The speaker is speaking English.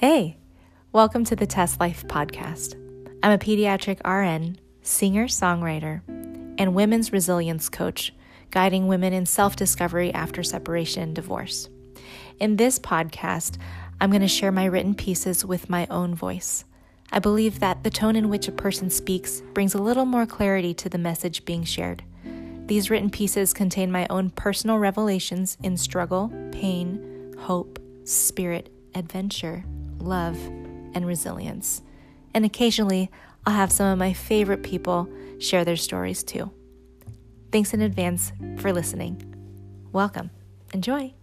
Hey, welcome to the Test Life podcast. I'm a pediatric RN, singer songwriter, and women's resilience coach, guiding women in self discovery after separation and divorce. In this podcast, I'm going to share my written pieces with my own voice. I believe that the tone in which a person speaks brings a little more clarity to the message being shared. These written pieces contain my own personal revelations in struggle, pain, hope, spirit, adventure, love, and resilience. And occasionally, I'll have some of my favorite people share their stories too. Thanks in advance for listening. Welcome. Enjoy.